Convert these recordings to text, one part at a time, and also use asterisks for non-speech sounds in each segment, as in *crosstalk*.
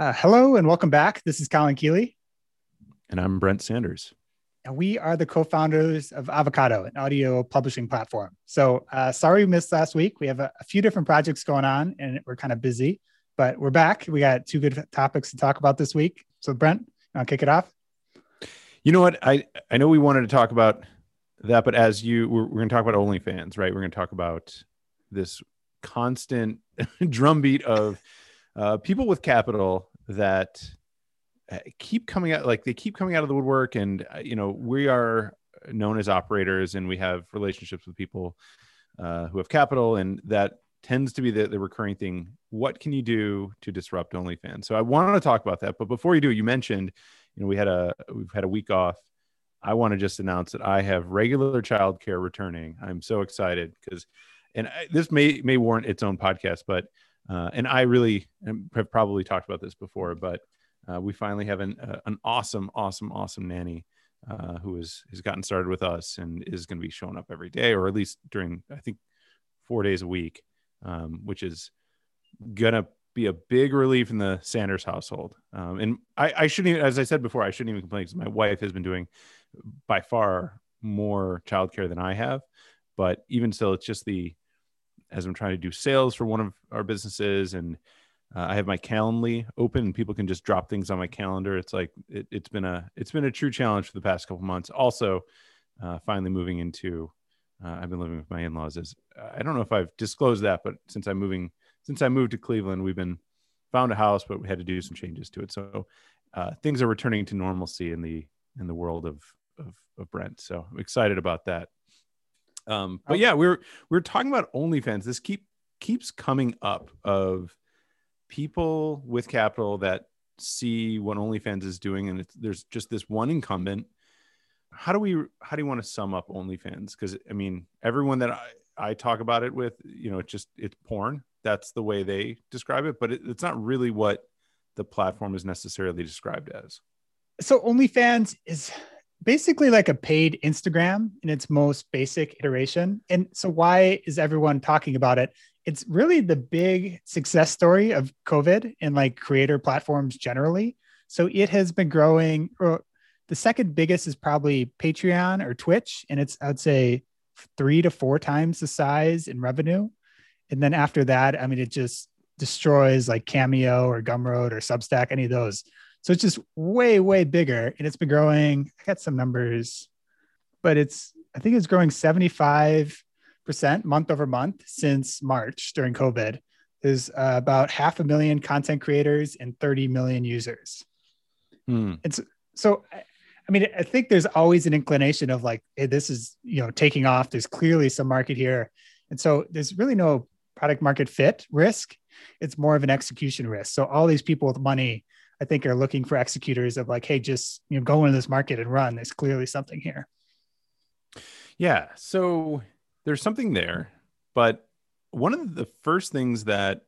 Uh, hello and welcome back. This is Colin Keeley. And I'm Brent Sanders. And we are the co founders of Avocado, an audio publishing platform. So uh, sorry we missed last week. We have a, a, few different projects going on and we're kind of busy, but we're back. We got two good topics to talk about this week. So, Brent, I'll kick it off. You know what? I, I know we wanted to talk about that, but as you, we're, we're going to talk about OnlyFans, right? We're going to talk about this constant *laughs* drumbeat of uh, people with capital that uh, keep coming out like they keep coming out of the woodwork and uh, you know we are known as operators and we have relationships with people uh, who have capital and that tends to be the, the recurring thing. What can you do to disrupt onlyfans? So i want to talk about that but before you do you mentioned you know we had a we've had a week off. I want to just announce that i have regular childcare returning. I'm so excited because and I, this may may warrant its own podcast but uh, and I really have probably talked about this before, but uh, we finally have an, uh, an awesome, awesome, awesome nanny uh, who is, has gotten started with us and is going to be showing up every day, or at least during, I think, four days a week, um, which is going to be a big relief in the Sanders household. Um, and I, I shouldn't even, as I said before, I shouldn't even complain because my wife has been doing by far more childcare than I have. But even still, it's just the as I'm trying to do sales for one of our businesses and uh, I have my Calendly open and people can just drop things on my calendar. It's like it, has been a it's been a true challenge for the past couple months. Also, uh, finally moving into uh, I've been living with my in-laws. Is I don't know if I've disclosed that, but since I'm moving since I moved to Cleveland, we've been found a house, but we had to do some changes to it. So uh, things are returning to normalcy in the in the world of of, of Brent. So I'm excited about that. Um, but yeah, we are we are talking about OnlyFans. This keep keeps coming up of people with capital that see what OnlyFans is doing, and there's just this one incumbent. How do we how do you want to sum up OnlyFans? Because I mean, everyone that I, I talk about it with, you know, it's just it's porn. That's the way they describe it, but it, it's not really what the platform is necessarily described as. So OnlyFans is basically like a paid Instagram in its most basic iteration. And so, why is everyone talking about it? It's really the big success story of COVID and like creator platforms generally. So, it has been growing. Uh, the second biggest is probably Patreon or Twitch. And it's, I'd say, three to four times the size in revenue. And then after that, I mean, it just destroys like Cameo or Gumroad or Substack, any of those. So it's just way, way bigger. And it's been growing. I got some numbers, but it's, I think it's growing 75% month over month since March during COVID. There's uh, about half a million content creators and 30 million users. Hmm. It's so, I mean, I think there's always an inclination of like, hey, this is, you know, taking off. There's clearly some market here. And so there's really no product market fit risk. It's more of an execution risk. So all these people with money I think are looking for executors of like, hey, just you know, go into this market and run. There's clearly something here. Yeah. So there's something there, but one of the first things that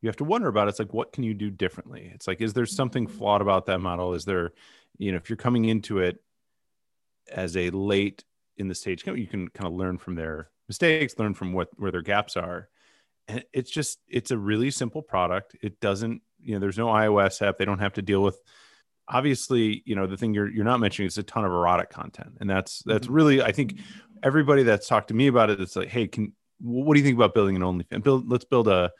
you have to wonder about it's like what can you do differently it's like is there something mm-hmm. flawed about that model is there you know if you're coming into it as a late in the stage you can kind of learn from their mistakes learn from what where their gaps are and it's just it's a really simple product. It doesn't you know there's no ios app. They don't have to deal with obviously you know the thing you're you're not mentioning is a ton of erotic content. And that's that's mm-hmm. really i think everybody that's talked to me about it it's like hey can what do you think about building an onlyfans? Build let's build a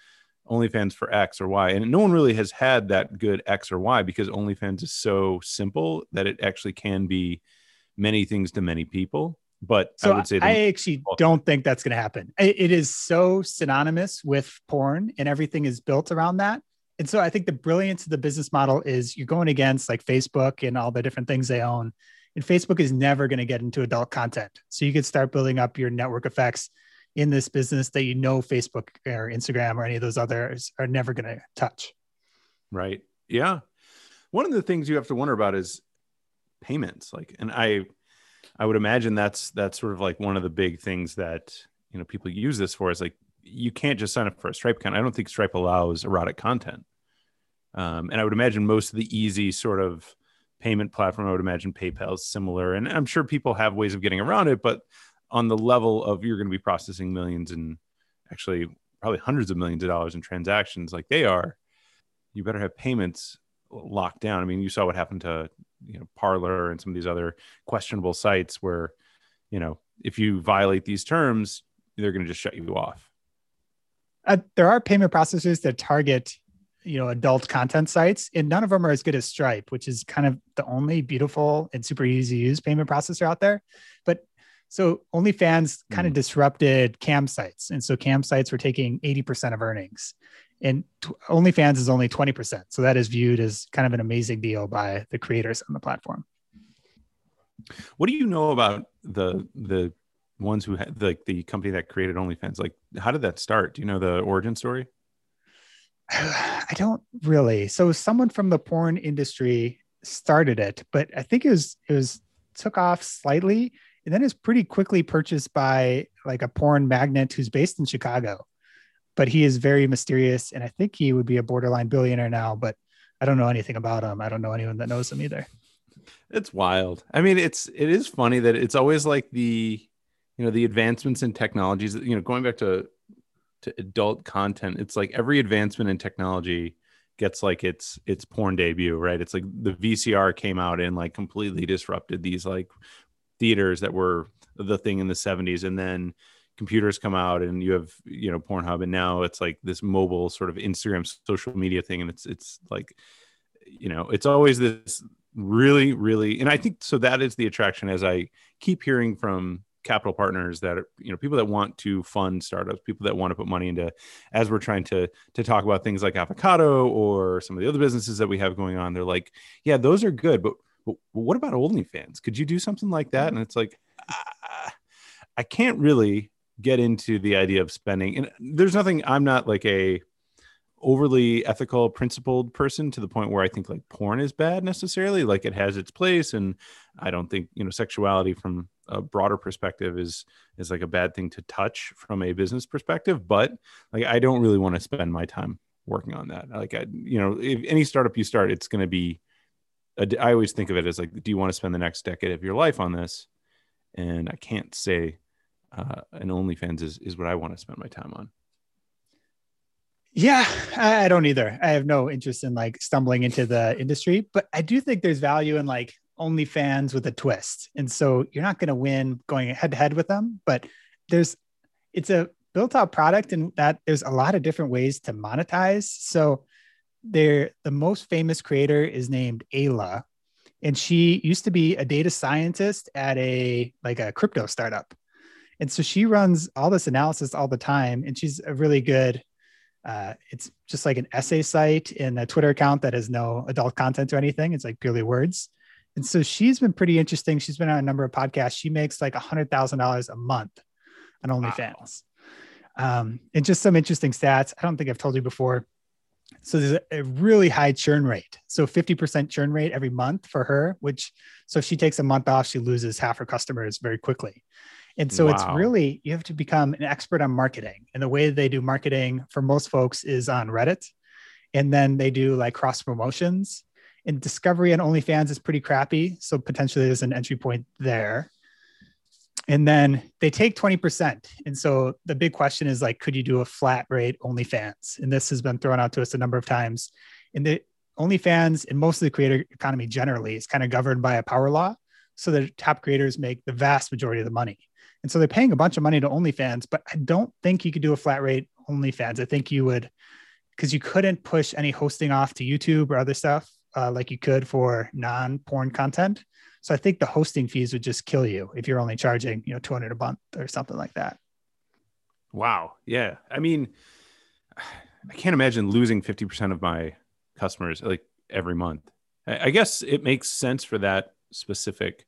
onlyfans for x or y. And no one really has had that good x or y because onlyfans is so simple that it actually can be many things to many people but so I would say I actually don't think that's going to happen. It is so synonymous with porn, and everything is built around that and so I think the brilliance of the business model is you're going against like Facebook and all the different things they own. And Facebook is never going to get into adult content. So you could start building up your network effects in this business that you know Facebook or Instagram or any of those others are never going to touch. Right. Yeah. One of the things you have to wonder about is payments. Like, and I, I would imagine that's that's sort of like one of the big things that you know people use this for is like you can't just sign up for a Stripe account. I don't think Stripe allows erotic content. Um, and I would imagine most of the easy sort of payment platform, I would imagine PayPal is similar. And I'm sure people have ways of getting around it, but on the level of you're going to be processing millions and actually probably hundreds of millions of dollars in transactions like they are, you better have payments locked down. I mean, you saw what happened to you know Parler and some of these other questionable sites where you know if you violate these terms, they're going to just shut you off. Uh, there are payment processors that target you know adult content sites and none of them are as good as stripe which is kind of the only beautiful and super easy to use payment processor out there but so OnlyFans kind of mm. disrupted cam sites. And so cam sites were taking 80% of earnings. And t- OnlyFans is only 20%. So that is viewed as kind of an amazing deal by the creators on the platform. What do you know about the the ones who had like the company that created OnlyFans? Like how did that start? Do you know the origin story? *sighs* I don't really. So someone from the porn industry started it, but I think it was it was took off slightly and then is pretty quickly purchased by like a porn magnate who's based in Chicago. But he is very mysterious, and I think he would be a borderline billionaire now. But I don't know anything about him. I don't know anyone that knows him either. It's wild. I mean, it's it is funny that it's always like the you know the advancements in technologies. You know, going back to to adult content, it's like every advancement in technology gets like its its porn debut, right? It's like the VCR came out and like completely disrupted these like theaters that were the thing in the 70s and then computers come out and you have you know pornhub and now it's like this mobile sort of instagram social media thing and it's it's like you know it's always this really really and i think so that is the attraction as i keep hearing from capital partners that are, you know people that want to fund startups people that want to put money into as we're trying to to talk about things like avocado or some of the other businesses that we have going on they're like yeah those are good but but what about OnlyFans? Could you do something like that? Mm-hmm. And it's like, I can't really get into the idea of spending. And there's nothing, I'm not like a overly ethical, principled person to the point where I think like porn is bad necessarily. Like it has its place. And I don't think, you know, sexuality from a broader perspective is is like a bad thing to touch from a business perspective but like i don't really want to spend my time working on that like i you know if any startup you start it's going to be I always think of it as like, do you want to spend the next decade of your life on this? And I can't say uh, an OnlyFans is, is what I want to spend my time on. Yeah, I don't either. I have no interest in like stumbling into the industry, but I do think there's value in like OnlyFans with a twist. And so you're not going to win going head to head with them, but there's, it's a built out product and that there's a lot of different ways to monetize. So there the most famous creator is named Aella, and she used to be a data scientist at a like a crypto startup. And so she runs all this analysis all the time, and she's a really good. Uh, it's just like an essay site in a Twitter account that has no adult content or anything. It's like purely words. And so she's been pretty interesting. She's been on a number of podcasts. She makes like a hundred thousand dollars a month on OnlyFans. Wow. Um, and just some interesting stats. I don't think I've told you before. So there's a, a really high churn rate. So 50% churn rate every month for her, which so if she takes a month off, she loses half her customers very quickly. And so wow. it's really you have to become an expert on marketing. And the way they do marketing for most folks is on Reddit. And then they do like cross promotions. And discovery on OnlyFans is pretty crappy. So potentially there's an entry point there and then they take 20%. And so the big question is like, could you do a flat rate OnlyFans? And this has been thrown out to us a number of times. And the OnlyFans and most of the creator economy generally is kind of governed by a power law. So the top creators make the vast majority of the money. And so they're paying a bunch of money to OnlyFans, but I don't think you could do a flat rate OnlyFans. I think you would, because you couldn't push any hosting off to YouTube or other stuff uh, like you could for non porn content. So I think the hosting fees would just kill you if you're only charging, you know, 200 a month or something like that. Wow. Yeah. I mean, I can't imagine losing 50% of my customers like every month. I guess it makes sense for that specific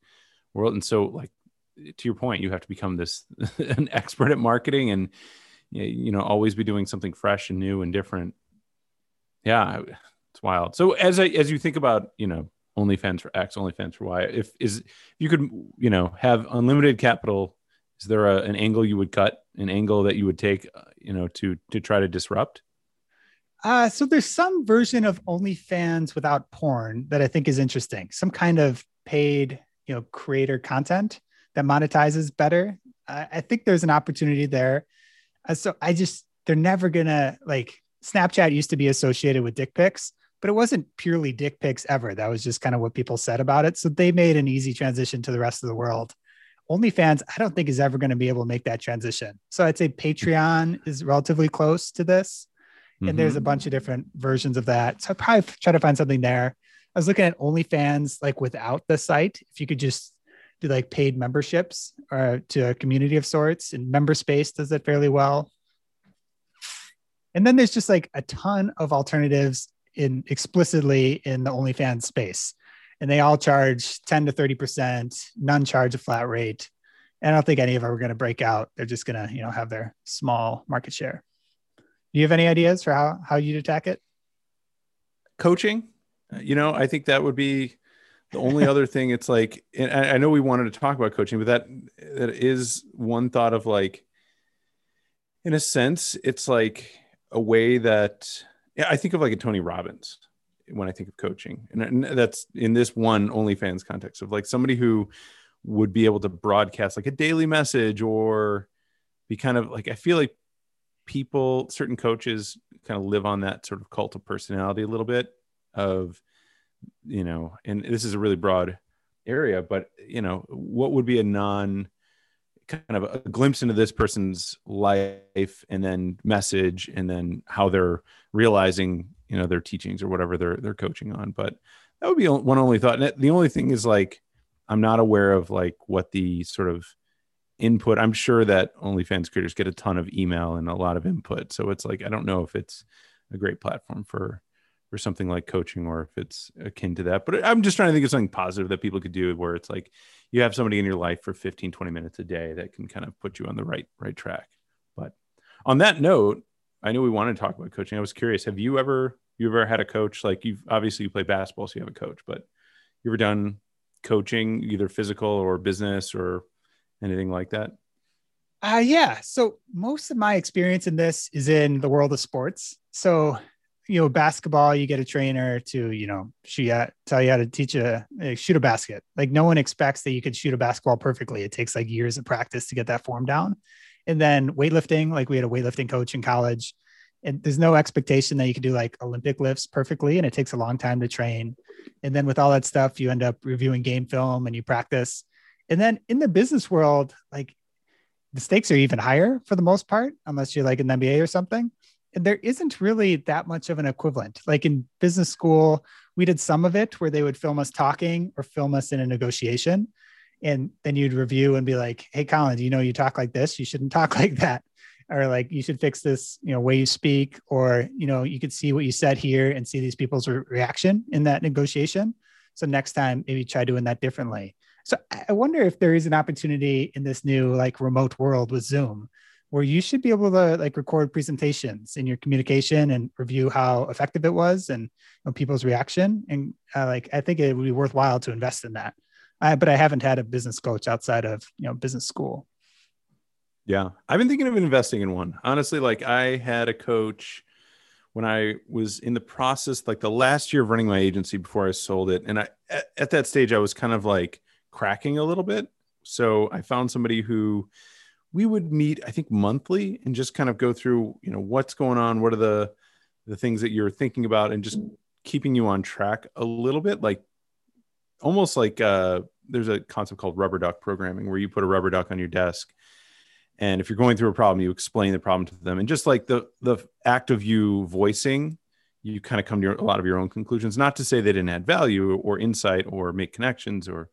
world. And so like to your point, you have to become this *laughs* an expert at marketing and you know, always be doing something fresh and new and different. Yeah, it's wild. So as I, as you think about, you know, OnlyFans for X, OnlyFans for Y. If is you could you know have unlimited capital, is there a, an angle you would cut, an angle that you would take, uh, you know, to to try to disrupt? Uh, so there's some version of OnlyFans without porn that I think is interesting. Some kind of paid, you know, creator content that monetizes better. Uh, I think there's an opportunity there. Uh, so I just they're never gonna like Snapchat used to be associated with dick pics, but it wasn't purely dick pics ever. That was just kind of what people said about it. So they made an easy transition to the rest of the world. OnlyFans, I don't think is ever going to be able to make that transition. So I'd say Patreon is relatively close to this. And mm-hmm. there's a bunch of different versions of that. So I probably try to find something there. I was looking at OnlyFans like without the site. If you could just do like paid memberships or to a community of sorts, and MemberSpace does that fairly well. And then there's just like a ton of alternatives in explicitly in the OnlyFans space and they all charge 10 to 30%, none charge a flat rate. And I don't think any of them are going to break out. They're just going to, you know, have their small market share. Do you have any ideas for how, how you'd attack it? Coaching, uh, you know, I think that would be the only other thing. It's like, I know we wanted to talk about coaching, but that, that is one thought of like, in a sense, it's like a way that I think of like a Tony Robbins when I think of coaching, and, that's in this one OnlyFans context of like somebody who would be able to broadcast like a daily message or be kind of like I feel like people, certain coaches, kind of live on that sort of cult of personality a little bit of you know, and this is a really broad area, but you know, what would be a non kind of a glimpse into this person's life and then message and then how they're realizing you know their teachings or whatever they're they're coaching on. But that would be one only thought. And the only thing is like i'm not aware of like what the sort of input i'm sure that onlyfans creators get a ton of email and a lot of input. So it's like i don't know if it's a great platform for for something like coaching or if it's akin to that but i'm just trying to think of something positive that people could do where it's like you have somebody in your life for 15 20 minutes a day that can kind of put you on the right right track but on that note I know we want to talk about coaching. I was curious, have you ever you ever had a coach like you've obviously you play basketball, so you have a coach, but you ever done coaching, either physical or business or anything like that? Uh, yeah. So most of my experience in this is in the world of sports. So, you know, basketball, you get a trainer to, you know, you, tell you how to teach a, a uh, shoot a basket. Like no one expects that you could shoot a basketball perfectly. It takes like years of practice to get that form down. And then weightlifting, like we had a weightlifting coach in college. And there's no expectation that you can do like Olympic lifts perfectly. And it takes a long time to train. And then with all that stuff, you end up reviewing game film and you practice. And then in the business world, like the stakes are even higher for the most part, unless you're like an MBA or something. And there isn't really that much of an equivalent. Like in business school, we did some of it where they would film us talking or film us in a negotiation. And then you'd review and be like hey colin you know you talk like this? You shouldn't *laughs* talk like that. Or like you should fix this you know way you speak or you know you could see what you said here and see these people's re- reaction in that negotiation. So next time maybe try doing that differently. So i wonder if there is an opportunity in this new like remote world with zoom where you should be able to like record presentations in your communication and review how effective it was and you know, people's reaction and uh, like i think it would be worthwhile to invest in that I, but I haven't had a business coach outside of you know business school. Yeah, I've been thinking of investing in one. Honestly, like I had a coach when I was in the process, like the last year of running my agency before I sold it, and I at, at that stage I was kind of like cracking a little bit. So I found somebody who we would meet, I think monthly, and just kind of go through, you know, what's going on, what are the the things that you're thinking about, and just keeping you on track a little bit, like almost like uh, there's a concept called rubber duck programming where you put a rubber duck on your desk and if you're going through a problem you explain the problem to them. And just like the the act of you voicing you kind of come to your, a lot of your own conclusions. Not to say they didn't add value or insight or make connections or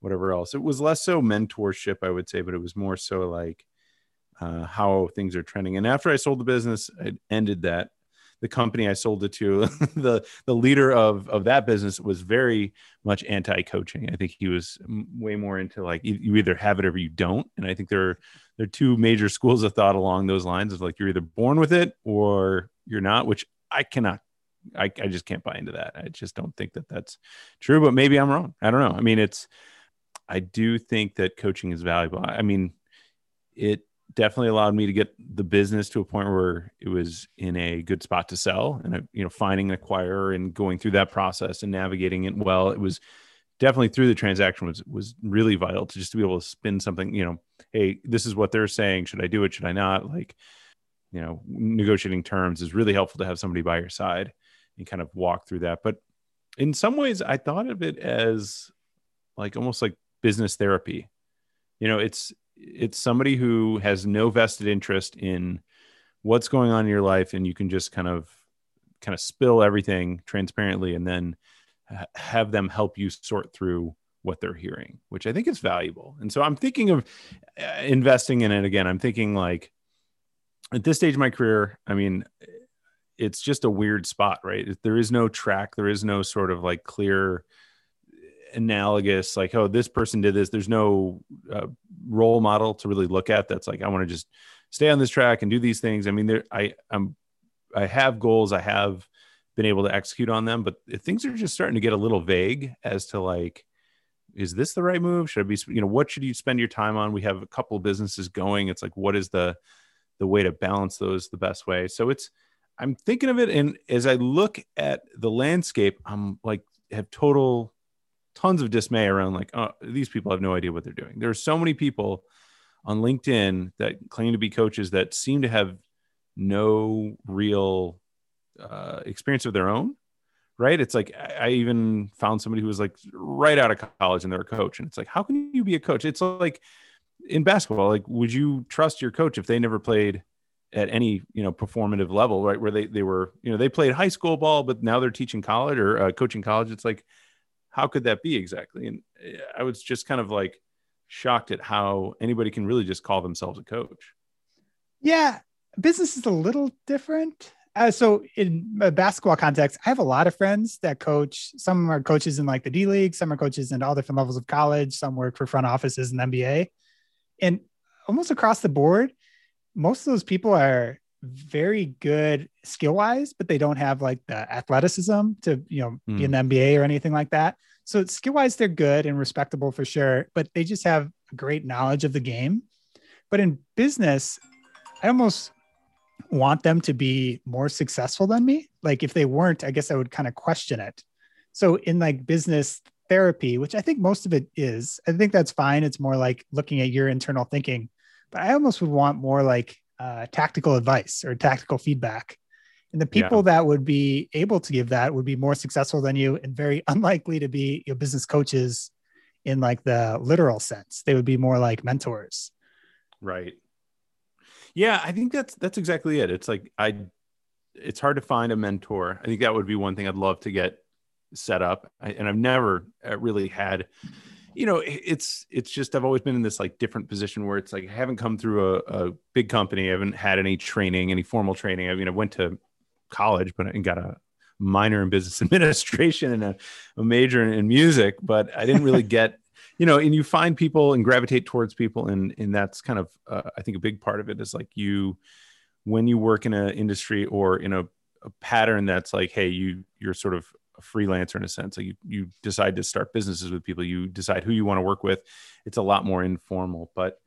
whatever else it was less so mentorship i would say but it was more so like uh, how things are trending and after i sold the business i ended that the company I sold it to, *laughs* the the leader of of that business was very much anti coaching. I think he was way more into like you, either have it or you don't. And I think there are, there are two major *laughs* schools of thought along those lines of like you're either born with it or you're not, which I cannot. I, I just can't buy into that. I just don't think that that's true, but maybe I'm wrong. I don't know. I mean, it's, I do think that coaching is valuable. I mean, it definitely allowed me to get the business to a point where it was in a good spot to sell and uh, you know finding an acquirer and going through that process and navigating it well. It was definitely through the transaction was was really vital to just to be able to spin something you know hey this is what they're saying. Should i do it? Should i not? Like you know negotiating terms is really helpful to have somebody by your side and kind of walk through that. But in some ways i thought of it as like almost like business therapy. You know it's it's somebody who has no vested interest in what's going on in your life and you can just kind of kind of spill everything transparently and then have them help you sort through what they're hearing which i think is valuable. And so i'm thinking of uh, investing in it again. I'm thinking like at this stage of my career i mean it's just a weird spot right? There is no track. There is no sort of like clear analogous like oh this person did this. There's no uh, role model to really look at that's like i want to just stay on this track and do these things. I mean there i i'm i have goals. I have been able to execute on them but things are just starting to get a little vague as to like is this the right move? Should i be you know what should you spend your time on? We have a couple businesses going. It's like what is the the way to balance those the best way? So it's i'm thinking of it and as i look at the landscape i'm like have total tons of dismay around like oh, these people have no idea what they're doing. There are so many people on linkedin that claim to be coaches that seem to have no real uh, experience of their own right? It's like I, even found somebody who was like right out of college and they're a coach and it's like how can you be a coach? It's like in basketball like would you trust your coach if they never played at any you know performative level right? Where they they were you know they played high school ball but now they're teaching college or uh, coaching college. It's like how could that be exactly? And eh, I was just kind of like shocked at how anybody can really just call themselves a coach. Yeah, business is a little different. Uh, so in a basketball context, I have a lot of friends that coach. Some are coaches in like the D League, some are coaches in all different levels of college, some work for front offices in NBA. And almost across the board, most of those people are very good skill wise, but they don't have like the athleticism to, you know, mm. be in the NBA or anything like that. So skill wise, they're good and respectable for sure, but they just have a great knowledge of the game. But in business, I almost want them to be more successful than me. Like if they weren't, I guess I would kind of question it. So in like business therapy, which I think most of it is, I think that's fine. It's more like looking at your internal thinking. But I almost would want more like uh, tactical advice or tactical feedback. And the people yeah. that would be able to give that would be more successful than you and very *laughs* unlikely to be your business coaches in like the literal sense. They would be more like mentors. Right. Yeah, I think that's that's exactly it. It's like I it's hard to find a mentor. I think that would be one thing I'd love to get set up. I, and I've never uh, really had you know it's it's just i've always been in this like different position where it's like i haven't come through a, a big company i haven't had any training any formal training. I mean i went to college but i got a minor in business *laughs* administration and a, a major in, in, music but i didn't really *laughs* get you know and you find people and gravitate towards people and and that's kind of uh, i think a big part of it is like you when you work in an industry or in a, a pattern that's like hey you you're sort of a freelancer in a sense. Like you, you decide to start businesses with people, you decide who you want to work with. It's a lot more informal. But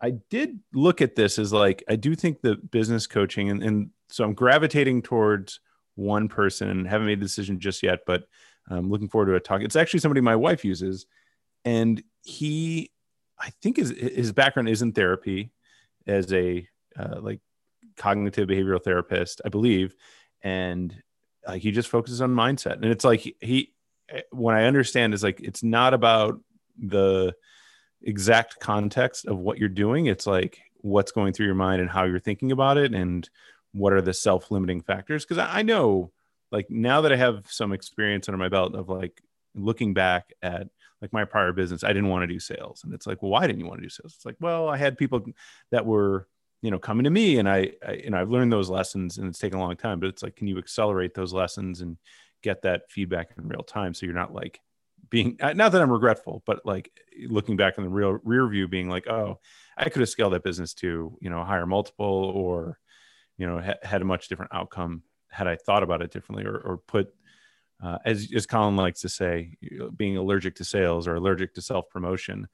I did look at this as like, I do think the business coaching, and, and so I'm gravitating towards one person and haven't made the decision just yet, but I'm looking forward to a talk. It's actually somebody my wife uses. And he, I think his, his background is in therapy as a uh, like cognitive behavioral therapist, I believe. And like he just focuses on mindset. And it's like he, he eh, what i understand is like it's not about the exact context of what you're doing. It's like what's going through your mind and how you're thinking about it and what are the self-limiting factors. Because I know like now that i have some experience under my belt of like looking back at like my prior business i didn't want to do sales. And it's like well why didn't you want to do sales? It's like well i had people that were you know coming to me and I, I you know i've learned those lessons and it's taken a long time but it's like can you accelerate those lessons and get that feedback in real time? So you're not like being uh, not that i'm regretful but like looking back in the real rear view being like oh i could have scaled that business to you know a higher multiple or you know ha- had a much different outcome had i thought about it differently or, or put uh, as, as colin likes to say being allergic to sales or allergic to self promotion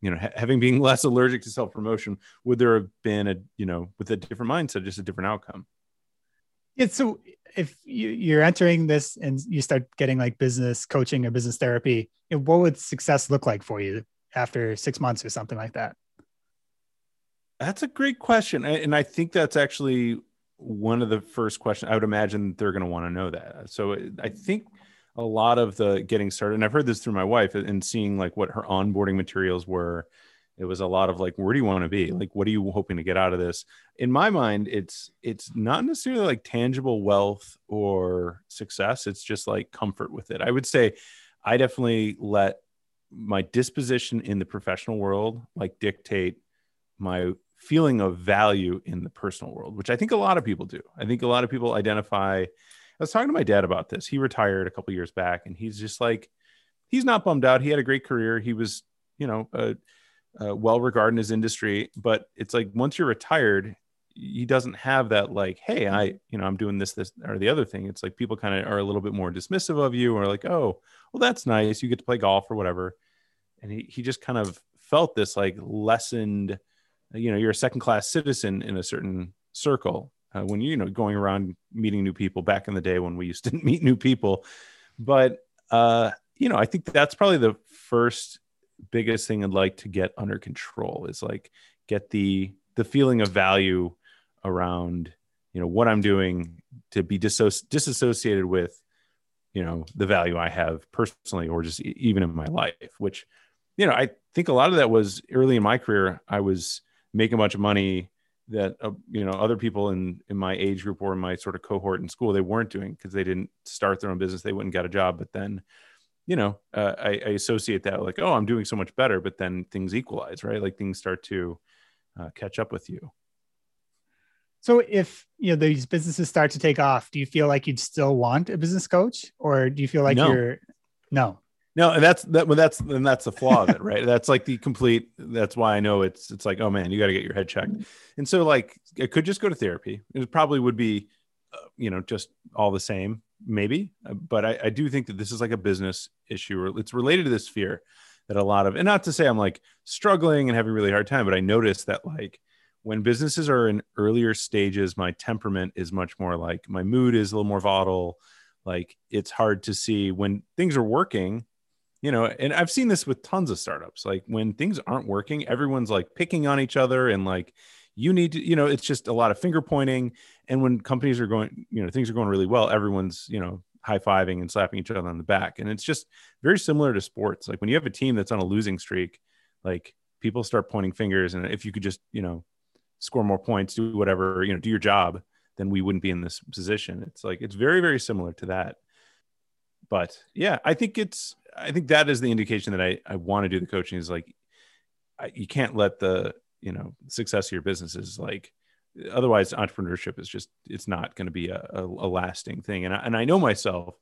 you know, ha- having being *laughs* less allergic to self promotion, would there have been a, you know, with a different mindset, just a different outcome? Yeah. So if you, are entering this and you start getting like business coaching or business therapy, what would success look like for you after six months or something like that? That's a great question. And I think that's actually one of the first questions I would imagine they're going to want to know that. So I think a lot of the getting started, and I've heard this through my wife and seeing like what her onboarding materials were. It was a lot of like, where do you want to be? Like, what are you hoping to get out of this? In my mind, it's it's not necessarily like tangible wealth or success. It's just like comfort with it. I would say I definitely let my disposition in the professional world like dictate my feeling of value in the personal world, which I think a lot of people do. I think a lot of people identify. I was talking to my dad about this. He retired a couple years back, and he's just like, he's not bummed out. He had a great career. He was, you know, uh, uh, well regarded in his industry. But it's like once you're retired, he doesn't have that like, hey, I, you know, I'm doing this, this, or the other thing. It's like people kind of are a little bit more dismissive of you, or like, oh, well, that's nice. You get to play golf or whatever. And he he just kind of felt this like lessened you know you're a second class citizen in a certain circle uh, when you, know going around meeting new people. Back in the day when we used to *laughs* meet new people. But uh you know i think that's probably the first biggest thing i'd like to get under control is like get the the feeling of value around you know what i'm doing to be disso- disassociated with you know the value i have personally or just even in my life which you know i think a lot of that was early in my career. I was making a bunch of money that uh, you know other people in in my age group or in my sort of cohort in school they weren't doing because they didn't start their own business they wouldn't get a job. But then you know uh, I, I, associate that like oh i'm doing so much better but then things equalize right? Like things start to uh, catch up with you. So if you know these businesses start to take off do you feel like you'd still want a business coach? Or do you feel like no. you're no no, and that's that. Well, that's and that's the flaw of it, right? that's like the complete. That's why I know it's it's like, oh man, you got to get your head checked. And so, like, it could just go to therapy. It probably would be, uh, you know, just all the same, maybe. Uh, but I, I do think that this is like a business issue, or it's related to this fear that a lot of, and not to say I'm like struggling and having a really hard time, but I notice that like when businesses are in earlier stages, my temperament is much more like my mood is a little more volatile. Like it's hard to see when things are working you know and i've seen this with tons of startups like when things aren't working everyone's like picking on each other and like you need to you know it's just a lot of finger pointing and when companies are going you know things are going really well everyone's you know high-fiving and slapping each other on the back and it's just very similar to sports like when you have a team that's on a losing streak like people start pointing fingers and if you could just you know score more points do whatever you know do your job then we wouldn't be in this position it's like it's very very similar to that but yeah i think it's I think that is the indication that I, I want to do the coaching is like, I, you can't let the, you know, success of your business is like, otherwise entrepreneurship is just, it's not going to be a, a, a, lasting thing. And I, and I know myself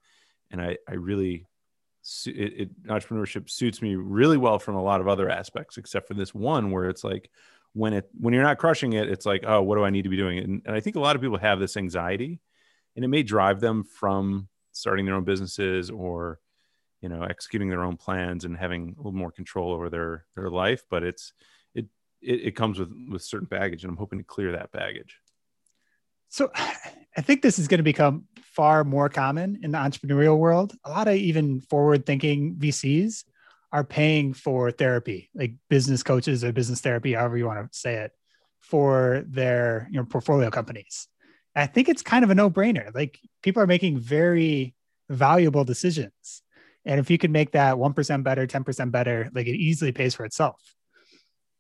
and I, I really, it, it, entrepreneurship suits me really well from a lot of other aspects, except for this one where it's like, when it, when you're not crushing it, it's like, oh, what do I need to be doing? And, and I think a lot of people have this anxiety and it may drive them from starting their own businesses or, you know executing their own plans and having a little more control over their their life. But it's it it, it comes with with certain baggage and i'm hoping to clear that baggage. So i think this is going to become far more common in the entrepreneurial world. A lot of even forward thinking vcs are paying for therapy like business coaches or business therapy however you want to say it for their you know portfolio companies i think it's kind of a no-brainer like people are making very valuable decisions and if you can make that 1% better, 10% better, like it easily pays for itself.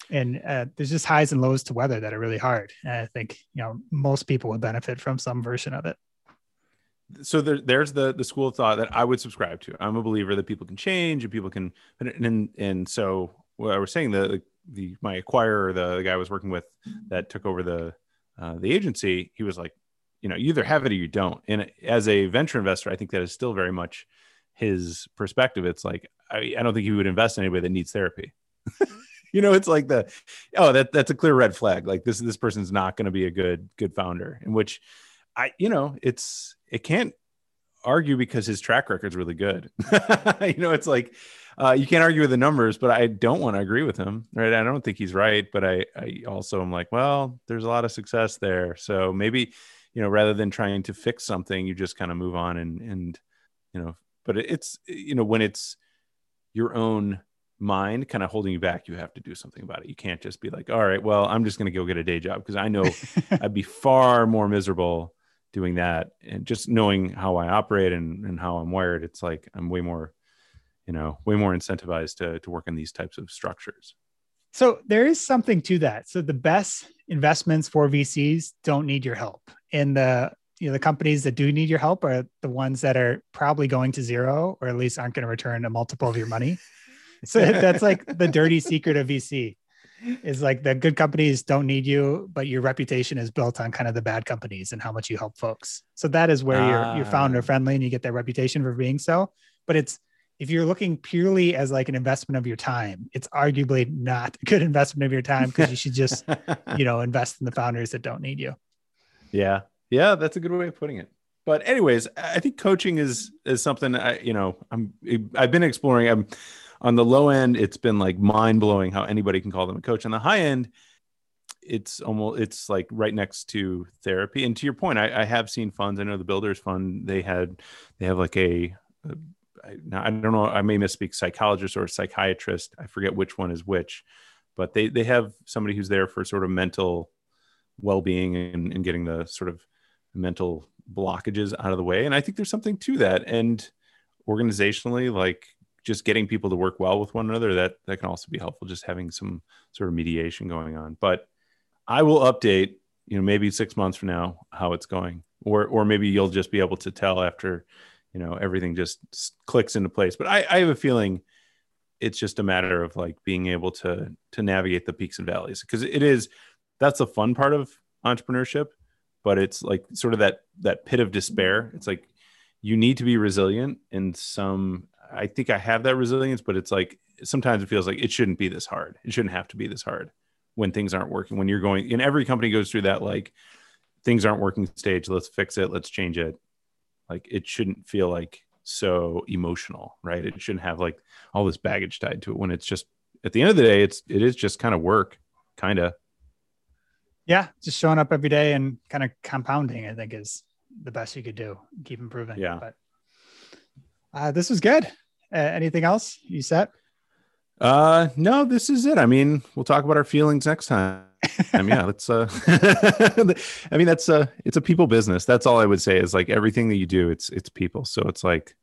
And uh, there's just highs and lows to weather that are really hard. And I think, you know, most people would benefit from some version of it. So there, there's the the school of thought that I would subscribe to. I'm a believer that people can change and people can, and and so what I was saying the the my acquirer, the, the guy I was working with that took over the uh, the agency, he was like, you know, you either have it or you don't. And as a venture investor, I think that is still very much his perspective, it's like I, I don't think he would invest in anybody that needs therapy. *laughs* you know, it's like the oh that that's a clear red flag. Like this this person's not going to be a good good founder. In which I you know it's it can't argue because his track record's really good. *laughs* you know, it's like uh, you can't argue with the numbers, but I don't want to agree with him. Right? I don't think he's right, but I I also am like, well, there's a lot of success there, so maybe you know rather than trying to fix something, you just kind of move on and and you know but it's you know when it's your own mind kind of holding you back, you have to do something about it. You can't just be like, all right, well, I'm just going to go get a day job because I know *laughs* I'd be far more miserable doing that. And just knowing how I operate and, and how I'm wired, it's like I'm way more, you know, way more incentivized to, to work in these types of structures. So there is something to that. So the best investments for VCs don't need your help. And the you know the companies that do need your help are the ones that are probably going to zero or at least aren't going to return a multiple of your money. *laughs* So that's like the dirty secret of VC is like the good companies don't need you, but your reputation is built on kind of the bad companies and how much you help folks. So that is where you're you're founder ah. friendly and you get that reputation for being so. But it's if you're looking purely as like an investment of your time, it's arguably not a good *laughs* investment of your time because you should just, *laughs* you know, invest in the founders that don't need you. Yeah. Yeah, that's a good way of putting it. But anyways, I think coaching is is something I, you know, I'm I've been exploring. I'm on the low end, it's been like mind blowing how anybody can call them a coach. On the high end, it's almost it's like right next to therapy. And to your point, I, I have seen funds. I know the Builders Fund they had they have like a, a I don't know. I may misspeak. Psychologist or psychiatrist. I forget which one is which, but they they have somebody who's there for sort of mental well-being and, and getting the sort of mental blockages out of the way. And I think there's something to that. And organizationally, like just getting people to work well with one another, that that can also be helpful. Just having some sort of mediation going on. But I will update, you know, maybe six months from now how it's going, or or maybe you'll just be able to tell after, you know, everything just clicks into place. But I, I have a feeling it's just a matter of like being able to to navigate the peaks and valleys because it is that's the fun part of entrepreneurship but it's like sort of that that pit of despair. Mm-hmm. It's like you need to be resilient in some i think i have that resilience but it's like sometimes it feels like it shouldn't be this hard. It shouldn't have to be this hard when things aren't working when you're going and every company goes through that like things aren't working stage let's fix it let's change it. Like it shouldn't feel like so emotional right? It shouldn't have like all this baggage tied to it when it's just at the end of the day it's it is just kind of work kind of yeah, just showing up every day and kind of compounding, I think, is the best you could do. Keep improving. Yeah. But uh, this was good. Uh, anything else you set? Uh, no, this is it. I mean, we'll talk about our feelings next time. I mean, yeah, *laughs* let's, uh, *laughs* I mean, that's, uh, it's a people business. That's all I would say is like everything that you do, it's, it's people. So it's like,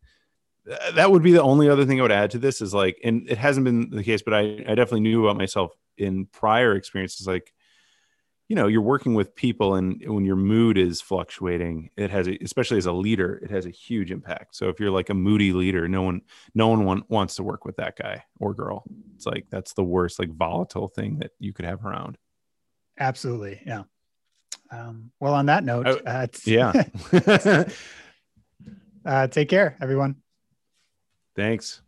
that would be the only other thing I would add to this is like, and it hasn't been the case, but I, I definitely knew about myself in prior experiences. Like, you know you're working with people and when your mood is fluctuating it has a, especially as a leader it has a huge impact. So if you're like a moody leader no one no one want, wants to work with that guy or girl. It's like that's the worst like volatile thing that you could have around. Absolutely yeah. Um, well on that note uh, yeah. *laughs* Uh, take care everyone. Thanks